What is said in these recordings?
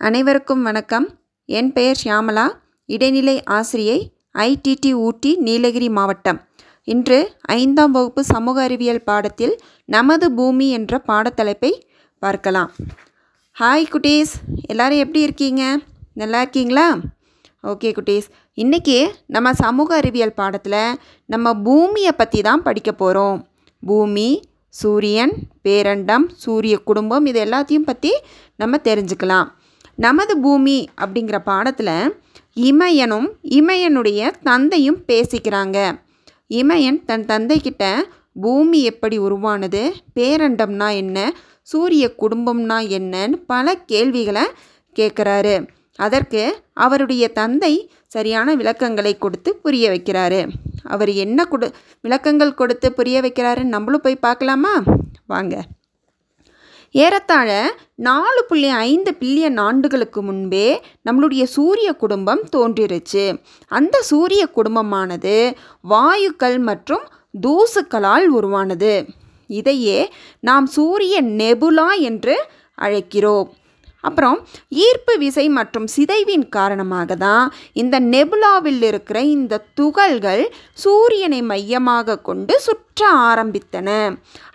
அனைவருக்கும் வணக்கம். என் பெயர் ஷியாமலா. இடைநிலை ஆசிரியை ஐடிடி ஊட்டி நீலகிரி மாவட்டம். இன்று ஐந்தாம் வகுப்பு சமூக அறிவியல் பாடத்தில் நமது பூமி என்ற பாடத்தலைப்பை பார்க்கலாம். ஹாய் குட்டீஸ். எல்லாரும் எப்படி இருக்கீங்க? நல்லா இருக்கீங்களா? ஓகே குட்டீஸ். இன்றைக்கி நம்ம சமூக அறிவியல் பாடத்தில் நம்ம பூமியை பற்றி தான் படிக்க போகிறோம் பூமி சூரியன் பேரண்டம் சூரிய குடும்பம் இது எல்லாத்தையும் பற்றி நம்ம தெரிஞ்சுக்கலாம். நமது பூமி அப்படிங்கிற பாடத்தில் இமயனும் இமயனுடைய தந்தையும் பேசிக்கிறாங்க. இமயன் தன் தந்தைக்கிட்ட பூமி எப்படி உருவானது? பேரண்டம்னா என்ன? சூரிய குடும்பம்னா என்னன்னு பல கேள்விகளை கேட்குறாரு அதற்கு அவருடைய தந்தை சரியான விளக்கங்களை கொடுத்து புரிய வைக்கிறாரு. அவர் என்ன கொடு விளக்கங்கள் கொடுத்து புரிய வைக்கிறாருன்னு நம்மளும் போய் பார்க்கலாமா? வாங்க. ஏறத்தாழ நாலு புள்ளி ஐந்து பில்லியன் ஆண்டுகளுக்கு முன்பே நம்மளுடைய சூரிய குடும்பம் தோன்றிருச்சு. அந்த சூரிய குடும்பமானது வாயுக்கள் மற்றும் தூசுக்களால் உருவானது. இதையே நாம் சூரிய நெபுலா என்று அழைக்கிறோம். அப்புறம் ஈர்ப்பு விசை மற்றும் சிதைவின் காரணமாக தான் இந்த நெபுலாவில் இருக்கிற இந்த துகள்கள் சூரியனை மையமாக கொண்டு சுற்ற ஆரம்பித்தன.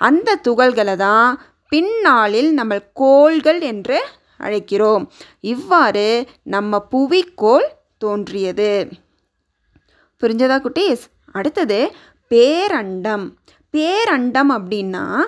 அந்த துகள்களை தான் பின்னாளில் நம்ம கோள்கள் என்று அழைக்கிறோம். இவ்வாறு நம்ம புவிக்கோள் தோன்றியது. புரிஞ்சதா குட்டீஸ்? அடுத்தது பேரண்டம். பேரண்டம் அப்படின்னா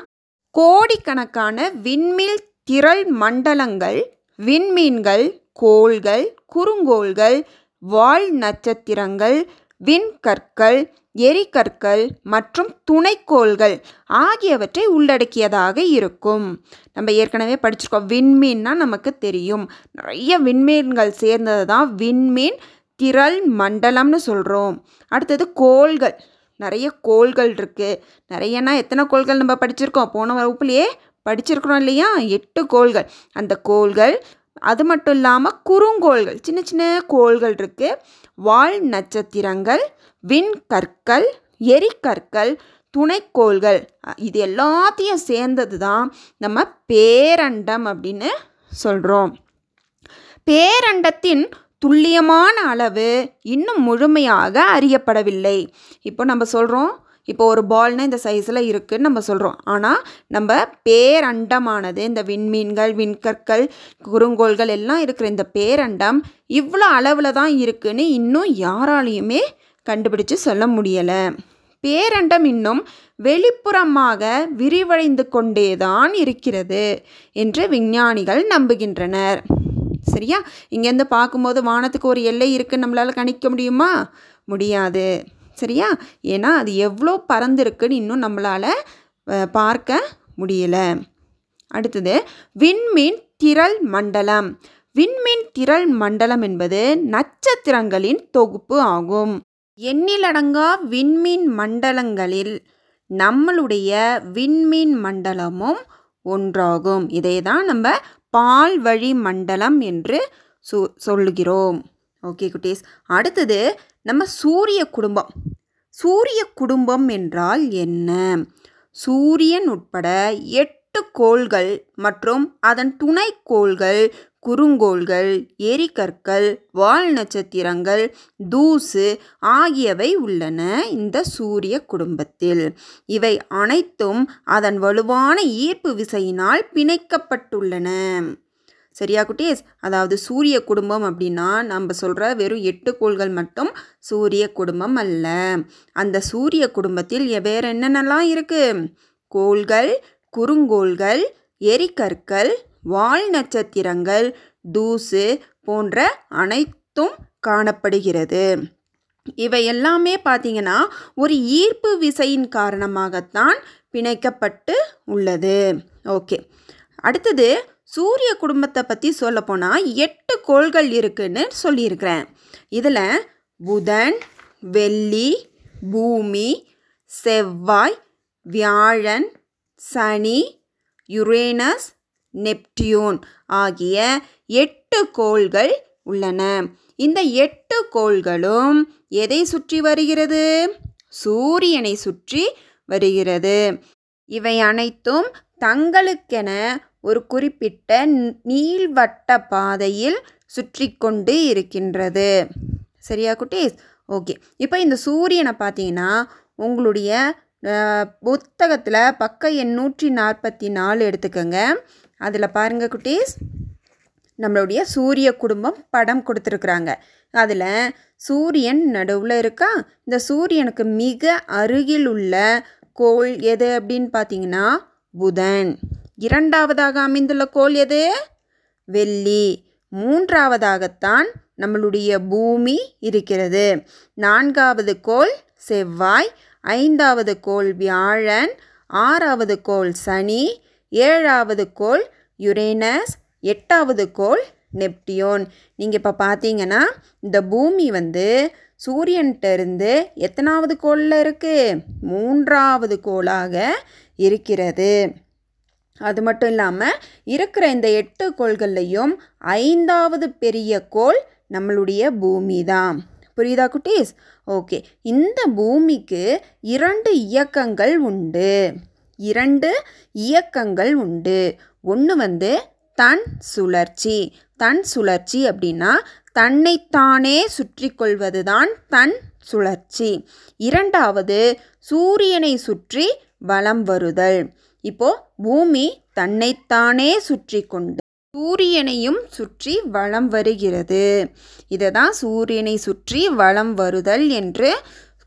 கோடிக்கணக்கான விண்மில் திரள் மண்டலங்கள் விண்மீன்கள் கோள்கள் குறுங்கோள்கள் வால் நட்சத்திரங்கள் விண்கற்கள் எரிகற்கள் மற்றும் துணைக்கோள்கள் ஆகியவற்றை உள்ளடக்கியதாக இருக்கும். நம்ம ஏற்கனவே படிச்சிருக்கோம். விண்மீன்னா நமக்கு தெரியும். நிறைய விண்மீன்கள் சேர்ந்தது தான் விண்மீன் திரள் மண்டலம்னு சொல்கிறோம் அடுத்தது கோள்கள். நிறைய கோள்கள் இருக்குது நிறையனா எத்தனை கோள்கள் நம்ம படிச்சிருக்கோம்? போன வகுப்புலையே படிச்சிருக்கிறோம் இல்லையா? எட்டு கோள்கள். அந்த கோள்கள் அது மட்டும் இல்லாமல் குறுங்கோள்கள் சின்ன சின்ன கோள்கள் இருக்குது வால் நட்சத்திரங்கள் விண்கற்கள் எரிக்கற்கள் துணைக்கோள்கள் இது எல்லாத்தையும் சேர்ந்தது தான் நம்ம பேரண்டம் அப்படின்னு சொல்கிறோம் பேரண்டத்தின் துல்லியமான அளவு இன்னும் முழுமையாக அறியப்படவில்லை. இப்போ நம்ம சொல்கிறோம் இப்போ ஒரு பால்னால் இந்த சைஸில் இருக்குதுன்னு நம்ம சொல்கிறோம் ஆனால் நம்ம பேரண்டமானது இந்த விண்மீன்கள் விண்கற்கள் குறுங்கோள்கள் எல்லாம் இருக்கிற இந்த பேரண்டம் இவ்வளோ அளவில் தான் இருக்குதுன்னு இன்னும் யாராலையுமே கண்டுபிடிச்சு சொல்ல முடியலை. பேரண்டம் இன்னும் வெளிப்புறமாக விரிவடைந்து கொண்டே தான் இருக்கிறது என்று விஞ்ஞானிகள் நம்புகின்றனர். சரியா? இங்கேருந்து பார்க்கும்போது வானத்துக்கு ஒரு எல்லை இருக்குன்னு நம்மளால் கணிக்க முடியுமா? முடியாது. சரியா? ஏன்னா அது எவ்வளோ பறந்துருக்குன்னு இன்னும் நம்மளால் பார்க்க முடியல. அடுத்தது விண்மீன் திரள் மண்டலம். விண்மீன் திரள் மண்டலம் என்பது நட்சத்திரங்களின் தொகுப்பு ஆகும். எண்ணிலடங்கா விண்மீன் மண்டலங்களில் நம்மளுடைய விண்மீன் மண்டலமும் ஒன்றாகும். இதை தான் நம்ம பால் வழி மண்டலம் என்று சொ சொல்லுகிறோம். ஓகே குட்டீஸ். அடுத்தது நம்ம சூரிய குடும்பம். சூரிய குடும்பம் என்றால் என்ன? சூரியன் உட்பட எட்டு கோள்கள் மற்றும் அதன் துணைக்கோள்கள் குறுங்கோள்கள் எரிகற்கள் வால் நட்சத்திரங்கள் தூசு ஆகியவை உள்ளன இந்த சூரிய குடும்பத்தில். இவை அனைத்தும் அதன் வலுவான ஈர்ப்பு விசையினால் பிணைக்கப்பட்டுள்ளன. சரியா குட்டீஸ்? அதாவது சூரிய குடும்பம் அப்படின்னா நம்ம சொல்கிற வெறும் எட்டு கோள்கள் மட்டும் சூரிய குடும்பம் அல்ல. அந்த சூரிய குடும்பத்தில் வேறு என்னென்னலாம் இருக்குது கோள்கள் குறுங்கோள்கள் எரிக்கற்கள் வால் நட்சத்திரங்கள் தூசு போன்ற அனைத்தும் காணப்படுகிறது. இவை எல்லாமே பார்த்தீங்கன்னா ஒரு ஈர்ப்பு விசையின் காரணமாகத்தான் பிணைக்கப்பட்டு உள்ளது. ஓகே. அடுத்தது சூரிய குடும்பத்தை பற்றி சொல்லப்போனால் எட்டு கோள்கள் இருக்குன்னு சொல்லியிருக்கிறேன். இதில் புதன் வெள்ளி பூமி செவ்வாய் வியாழன் சனி யுரேனஸ் நெப்டியூன் ஆகிய எட்டு கோள்கள் உள்ளன. இந்த எட்டு கோள்களும் எதை சுற்றி வருகிறது? சூரியனை சுற்றி வருகிறது. இவை அனைத்தும் தங்களுக்கென ஒரு குறிப்பிட்ட நீள்வட்ட பாதையில் சுற்றி கொண்டு இருக்கின்றது. சரியா குட்டீஸ்? ஓகே. இப்போ இந்த சூரியனை பார்த்தீங்கன்னா உங்களுடைய புத்தகத்தில் பக்க எண் நூற்றி நாற்பத்தி நாலு எடுத்துக்கோங்க. அதில் பாருங்கள் குட்டீஸ். நம்மளுடைய சூரிய குடும்பம் படம் கொடுத்துருக்குறாங்க. அதில் சூரியன் நடுவில் இருக்கா? இந்த சூரியனுக்கு மிக அருகில் உள்ள கோள் எது அப்படின்னு பார்த்தீங்கன்னா புதன். இரண்டாவதாக அமைந்துள்ள கோள் எது? வெள்ளி. மூன்றாவதாகத்தான் நம்மளுடைய பூமி இருக்கிறது. நான்காவது கோள் செவ்வாய் ஐந்தாவது கோள் வியாழன் ஆறாவது கோள் சனி ஏழாவது கோள் யுரேனஸ் எட்டாவது கோள் நெப்டியோன். நீங்கள் இப்போ பார்த்தீங்கன்னா இந்த பூமி வந்து சூரியன்கிட்ட இருந்து எத்தனாவது கோளில் இருக்குது மூன்றாவது கோளாக இருக்கிறது. அது மட்டும் இல்லாமல் இருக்கிற இந்த எட்டு கோள்கள்லையும் ஐந்தாவது பெரிய கோள் நம்மளுடைய பூமி தான் புரியுதா குட்டீஸ்? ஓகே. இந்த பூமிக்கு இரண்டு இயக்கங்கள் உண்டு. இரண்டு இயக்கங்கள் உண்டு. ஒன்று வந்து தன் சுழற்சி. தன் சுழற்சி அப்படின்னா தன்னைத்தானே சுற்றி கொள்வது தான் தன் சுழற்சி. இரண்டாவது சூரியனை சுற்றி வலம் வருதல். இப்போ பூமி தன்னைத்தானே சுற்றி கொண்டு சூரியனையும் சுற்றி வளம் வருகிறது. இதை தான் சூரியனை சுற்றி வளம் வருதல் என்று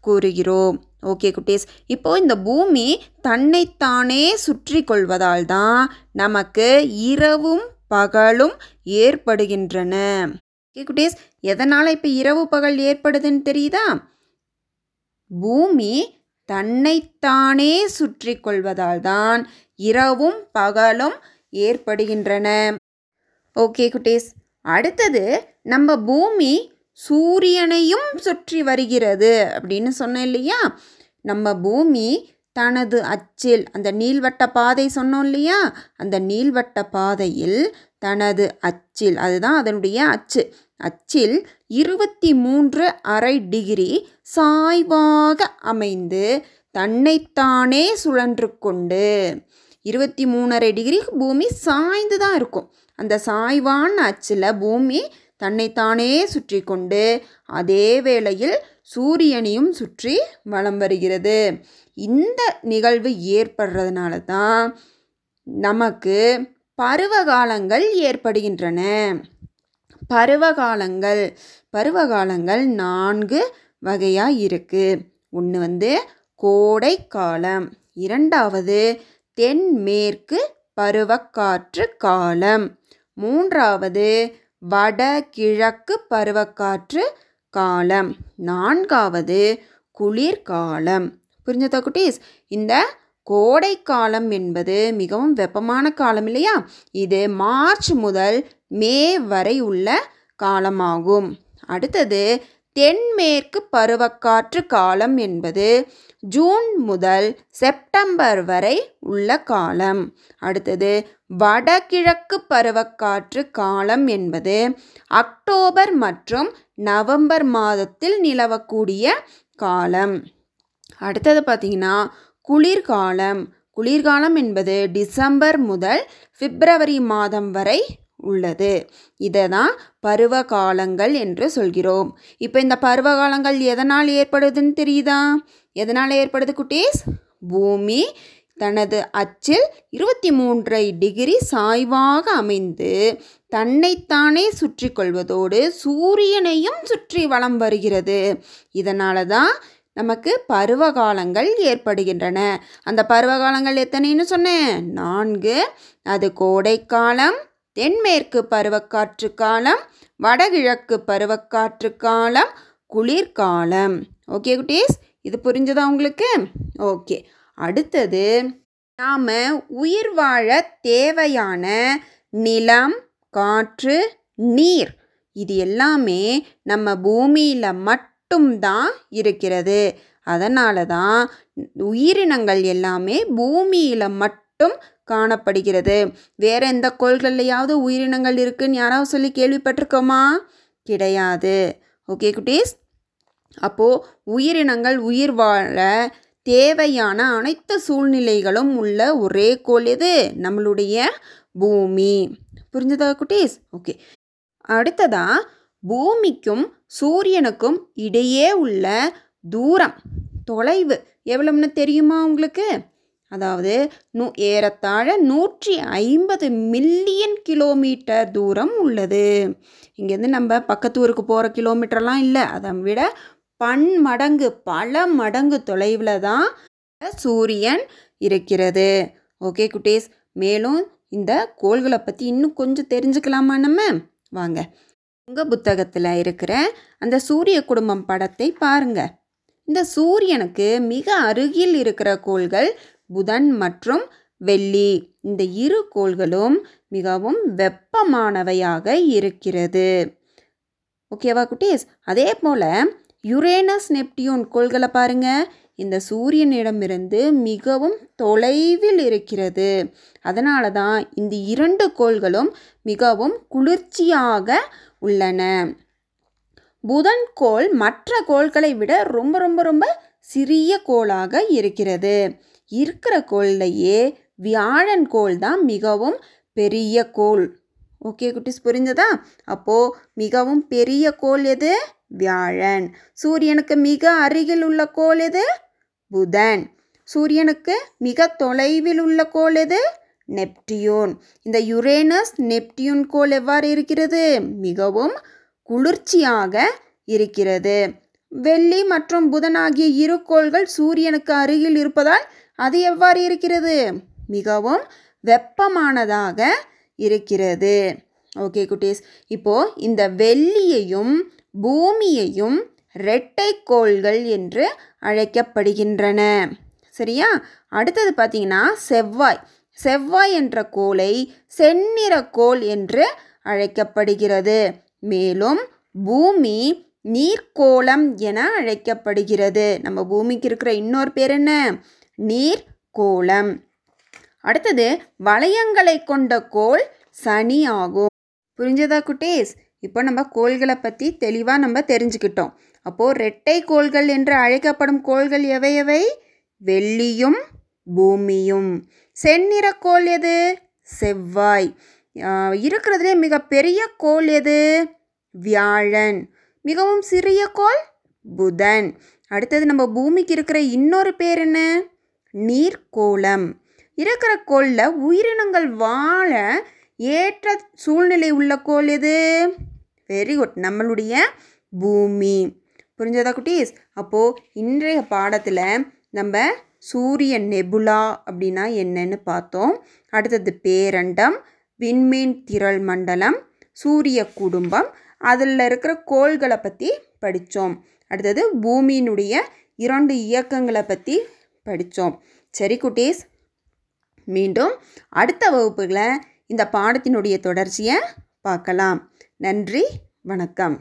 கூறுகிறோம். ஓகே குட்டீஸ் இப்போ இந்த பூமி தன்னைத்தானே சுற்றி கொள்வதால் தான் நமக்கு இரவும் பகலும் ஏற்படுகின்றன. ஓகே குட்டீஸ் எதனால் இப்போ இரவு பகல் ஏற்படுதுன்னு தெரியுதா? பூமி தன்னைத்தானே சுற்றி கொள்வதால் தான் இரவும் பகலும் ஏற்படுகின்றன. ஓகே குட்டீஸ் அடுத்தது நம்ம பூமி சூரியனையும் சுற்றி வருகிறது அப்படின்னு சொன்னேன் இல்லையா? நம்ம பூமி தனது அச்சில் அந்த நீள்வட்ட பாதை சொன்னோம் இல்லையா? அந்த நீள்வட்ட பாதையில் தனது அச்சில் அதுதான் அதனுடைய அச்சு. அச்சில் இருபத்தி மூன்று அரை டிகிரி சாய்வாக அமைந்து தன்னைத்தானே சுழன்று கொண்டு இருபத்தி மூணரை டிகிரி பூமி சாய்ந்து தான் இருக்கும். அந்த சாய்வான அச்சில் பூமி தன்னைத்தானே சுற்றி கொண்டு அதே வேளையில் சூரியனையும் சுற்றி வலம் வருகிறது. இந்த நிகழ்வு ஏற்படுறதுனால தான் நமக்கு பருவகாலங்கள் ஏற்படுகின்றன. பருவகாலங்கள். பருவகாலங்கள் நான்கு வகையாக இருக்குது ஒன்று வந்து கோடை காலம் இரண்டாவது தென்மேற்கு பருவக்காற்று காலம். மூன்றாவது வடகிழக்கு பருவக்காற்று காலம். நான்காவது குளிர்காலம். புரிஞ்சதா குட்டீஸ்? இந்த கோடை காலம் என்பது மிகவும் வெப்பமான காலம் இல்லையா? இது மார்ச் முதல் மே வரை உள்ள காலமாகும். அடுத்தது தென்மேற்கு பருவக்காற்று காலம் என்பது ஜூன் முதல் செப்டம்பர் வரை உள்ள காலம். அடுத்தது வடகிழக்கு பருவக்காற்று காலம் என்பது அக்டோபர் மற்றும் நவம்பர் மாதத்தில் நிலவக்கூடிய காலம். அடுத்தது பார்த்திங்கன்னா குளிர்காலம். குளிர்காலம் என்பது டிசம்பர் முதல் பிப்ரவரி மாதம் வரை உள்ளது. இதை தான் பருவ காலங்கள் என்று சொல்கிறோம். இப்போ இந்த பருவ காலங்கள் எதனால் ஏற்படுதுன்னு தெரியுதா? எதனால் ஏற்படுது குட்டீஸ்? பூமி தனது அச்சில் இருபத்தி மூன்றை டிகிரி சாய்வாக அமைந்து தன்னைத்தானே சுற்றி கொள்வதோடு சூரியனையும் சுற்றி வலம் வருகிறது. இதனால தான் நமக்கு பருவகாலங்கள் ஏற்படுகின்றன. அந்த பருவகாலங்கள் எத்தனைன்னு சொன்னேன்? நான்கு. அது கோடைக்காலம் தென்மேற்கு பருவக்காற்று காலம் வடகிழக்கு பருவக்காற்று காலம் குளிர்காலம் ஓகே குட்டீஸ்? இது புரிஞ்சதா உங்களுக்கு? ஓகே அடுத்தது நாம் உயிர் வாழ தேவையான நிலம் காற்று நீர் இது எல்லாமே நம்ம பூமியில் மட்டும்தான் இருக்கிறது. அதனால தான் உயிரினங்கள் எல்லாமே பூமியில் மட்டும் காணப்படுகிறது. வேற எந்த கோள்கள்லையாவது உயிரினங்கள் இருக்குன்னு யாராவது சொல்லி கேள்விப்பட்டிருக்கோமா? கிடையாது. ஓகே குட்டீஸ்? அப்போது உயிரினங்கள் உயிர் வாழ தேவையான அனைத்து சூழ்நிலைகளும் உள்ள ஒரே கோள் எது? நம்மளுடைய பூமி. புரிஞ்சுதா குட்டீஸ்? ஓகே. அடுத்ததா பூமிக்கும் சூரியனுக்கும் இடையே உள்ள தூரம் தொலைவு எவ்வளோன்னு தெரியுமா உங்களுக்கு? அதாவது நூ ஏறத்தாழ நூற்றி ஐம்பது மில்லியன் கிலோமீட்டர் தூரம் உள்ளது. இங்கேருந்து நம்ம பக்கத்து ஊருக்கு போகிற கிலோமீட்டர்லாம் இல்லை. அதை விட பன்மடங்கு பல மடங்கு தொலைவில் தான் சூரியன் இருக்கிறது. ஓகே குட்டீஸ் மேலும் இந்த கோள்களை பற்றி இன்னும் கொஞ்சம் தெரிஞ்சுக்கலாமா நம்ம? வாங்க. உங்கள் புத்தகத்தில் இருக்கிற அந்த சூரிய குடும்பம் படத்தை பாருங்கள் இந்த சூரியனுக்கு மிக அருகில் இருக்கிற கோள்கள் புதன் மற்றும் வெள்ளி. இந்த இரு கோள்களும் மிகவும் வெப்பமானவையாக இருக்கிறது. ஓகேவா குட்டீஸ்? அதே போல் யுரேனஸ் நெப்டியூன் கோள்களை பாருங்க. இந்த சூரியனிடமிருந்து மிகவும் தொலைவில் இருக்கிறது. அதனால தான் இந்த இரண்டு கோள்களும் மிகவும் குளிர்ச்சியாக உள்ளன. புதன் கோள் மற்ற கோள்களை விட ரொம்ப ரொம்ப ரொம்ப சிறிய கோளாக இருக்கிறது. இருக்கிற கோள்லையே வியாழன் கோள் தான் மிகவும் பெரிய கோள். ஓகே குட்டிஸ் புரிஞ்சதா? அப்போது மிகவும் பெரிய கோள் எது? வியாழன். சூரியனுக்கு மிக அருகில் உள்ள கோள் எது? புதன். சூரியனுக்கு மிக தொலைவில் உள்ள கோள் எது? நெப்டியூன். இந்த யுரேனஸ் நெப்டியூன் கோள் எவ்வாறு இருக்கிறது? மிகவும் குளிர்ச்சியாக இருக்கிறது. வெள்ளி மற்றும் புதன் ஆகிய இரு கோள்கள் சூரியனுக்கு அருகில் இருப்பதால் அது எவ்வாறு இருக்கிறது? மிகவும் வெப்பமானதாக இருக்கிறது. ஓகே குட்டீஸ். இப்போது இந்த வெள்ளியையும் பூமியையும் இரட்டை கோள்கள் என்று அழைக்கப்படுகின்றன. சரியா? அடுத்தது பார்த்தீங்கன்னா செவ்வாய். செவ்வாய் என்ற கோளை செந்நிற கோள் என்று அழைக்கப்படுகிறது. மேலும் பூமி நீர்க்கோளம் என அழைக்கப்படுகிறது. நம்ம பூமிக்கு இருக்கிற இன்னொரு பேர் என்ன? நீர்க்கோளம். அடுத்தது வளையங்களை கொண்ட கோள் சனி ஆகும். புரிஞ்சதா குட்டீஸ்? இப்போ நம்ம கோள்களை பற்றி தெளிவாக நம்ம தெரிஞ்சுக்கிட்டோம். அப்போது ரெட்டை கோள்கள் என்று அழைக்கப்படும் கோள்கள் எவை எவை? வெள்ளியும் பூமியும். செந்நிற கோள் எது? செவ்வாய். இருக்கிறதுலே மிகப்பெரிய கோள் எது? வியாழன். மிகவும் சிறிய கோள் புதன். அடுத்தது நம்ம பூமிக்கு இருக்கிற இன்னொரு பேர் என்ன? நீர்க்கோளம். இருக்கிற கோளில் உயிரினங்கள் வாழ ஏற்ற சூழ்நிலை உள்ள கோள் எது? வெரி குட் நம்மளுடைய பூமி. புரிஞ்சதா குட்டீஸ்? அப்போது இன்றைய பாடத்தில் நம்ம சூரிய நெபுலா அப்படின்னா என்னன்னு பார்த்தோம். அடுத்தது பேரண்டம் விண்மீன் திரள் மண்டலம் சூரிய குடும்பம். அதில் இருக்கிற கோள்களை பற்றி படித்தோம் அடுத்தது பூமியினுடைய இரண்டு இயக்கங்களை பற்றி படித்தோம். சரி குட்டீஸ் மீண்டும் அடுத்த வகுப்புகளை இந்த பாடத்தினுடைய தொடர்ச்சியை பார்க்கலாம். நன்றி வணக்கம்.